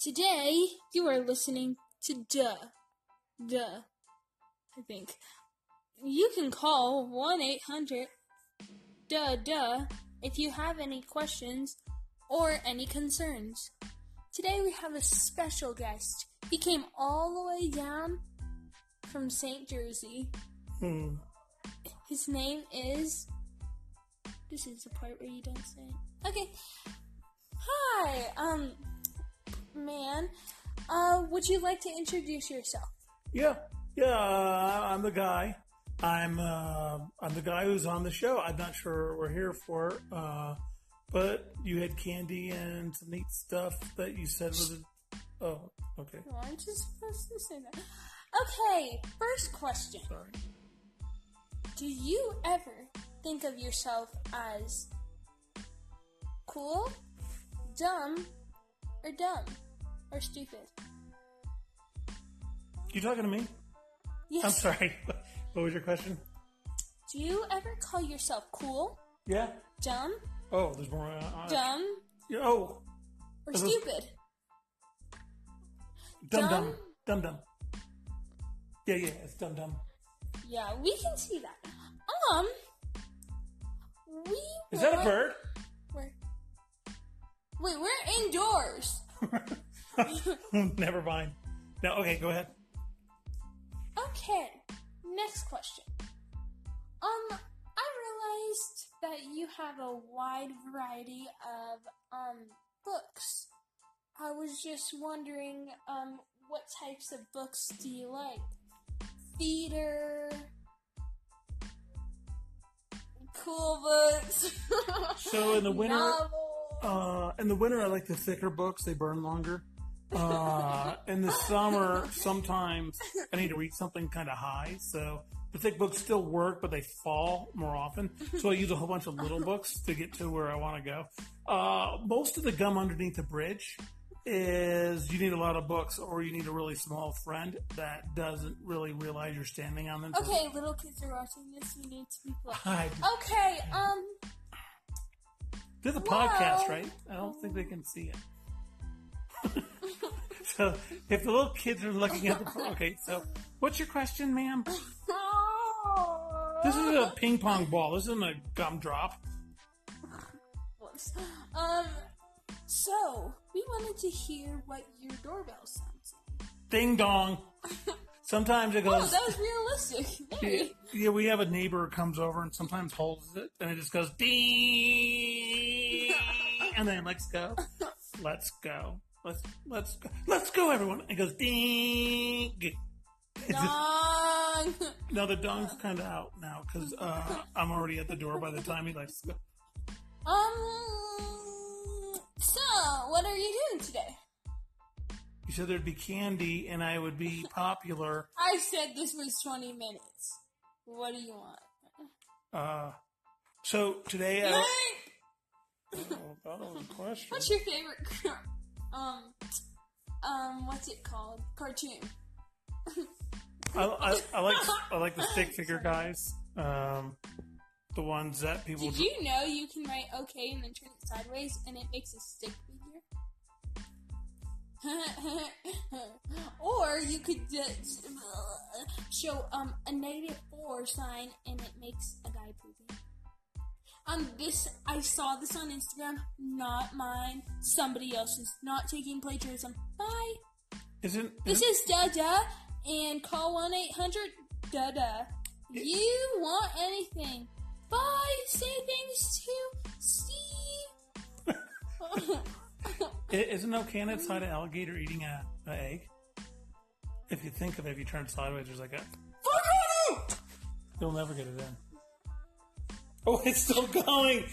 Today, you are listening to Duh. Duh. I think. You can call 1 800 Duh Duh if you have any questions or any concerns. Today, we have a special guest. He came all the way down from St. Jersey. Hmm. His name is. This is the part where you don't say it. Okay. Hi, um, man. Uh, would you like to introduce yourself? Yeah, yeah. Uh, I'm the guy. I'm uh, I'm the guy who's on the show. I'm not sure what we're here for, uh, but you had candy and some neat stuff that you said was. A, oh, okay. Oh, I'm just supposed to say that. Okay, first question. Sorry. Do you ever think of yourself as cool, dumb, or dumb, or stupid? You talking to me? Yes. I'm sorry. What was your question? Do you ever call yourself cool, Yeah. dumb, Oh, there's more. Uh, uh, dumb, yeah, oh, or stupid? dum Dumb? dum dum dum. Yeah, yeah. It's dum dum. Yeah, we can see that. Um, we Is that a bird? Indoors. Never mind. No. Okay. Go ahead. Okay, next question. Um, I realized that you have a wide variety of um books. I was just wondering, um, what types of books do you like? Theater, cool books. So in the winter, novels. Uh, in the winter, I like the thicker books. They burn longer. Uh, in the summer, sometimes I need to read something kind of high. So the thick books still work, but they fall more often. So I use a whole bunch of little books to get to where I want to go. Uh, most of the gum underneath the bridge is you need a lot of books or you need a really small friend that doesn't really realize you're standing on them. Okay, little kids are watching this. You need to be polite. Okay, um, They're the Whoa. podcast, right? I don't think they can see it. so if the little kids are looking at the okay, so what's your question, ma'am? This is a ping pong ball. This isn't a gumdrop. Whoops. Um, so we wanted to hear what your doorbell sounds like. Ding dong. Sometimes it Oh, goes. that was realistic. yeah, yeah, we have a neighbor who comes over and sometimes holds it, and it just goes ding, and then let's go, let's go, let's let's go, let's go, everyone. It goes ding. Dong. No, the dong's kind of out now because uh, I'm already at the door by the time he likes to go. Um. So, what are you doing today? You said there'd be candy and I would be popular. I said this was 20 minutes. What do you want? Uh, so today, I! Oh, that was a question. What's your favorite? car- Um. Um. What's it called? Cartoon. I, I, I like I like the stick figure guys. Um, the ones that people. Did you know you can write okay and then turn it sideways and it makes a stick figure? or you could just show um a negative four sign and it makes a guy pooping. Um, this I saw this on Instagram, not mine, somebody else's. Not taking plagiarism. Bye. Isn't, This isn't is Dada, and call one eight hundred Dada. You want anything? Bye. Say things to Steve. isn't can inside an alligator eating a, a egg? If you think of it, if you turn sideways, there's like a. You'll never get it in. Oh, it's still going.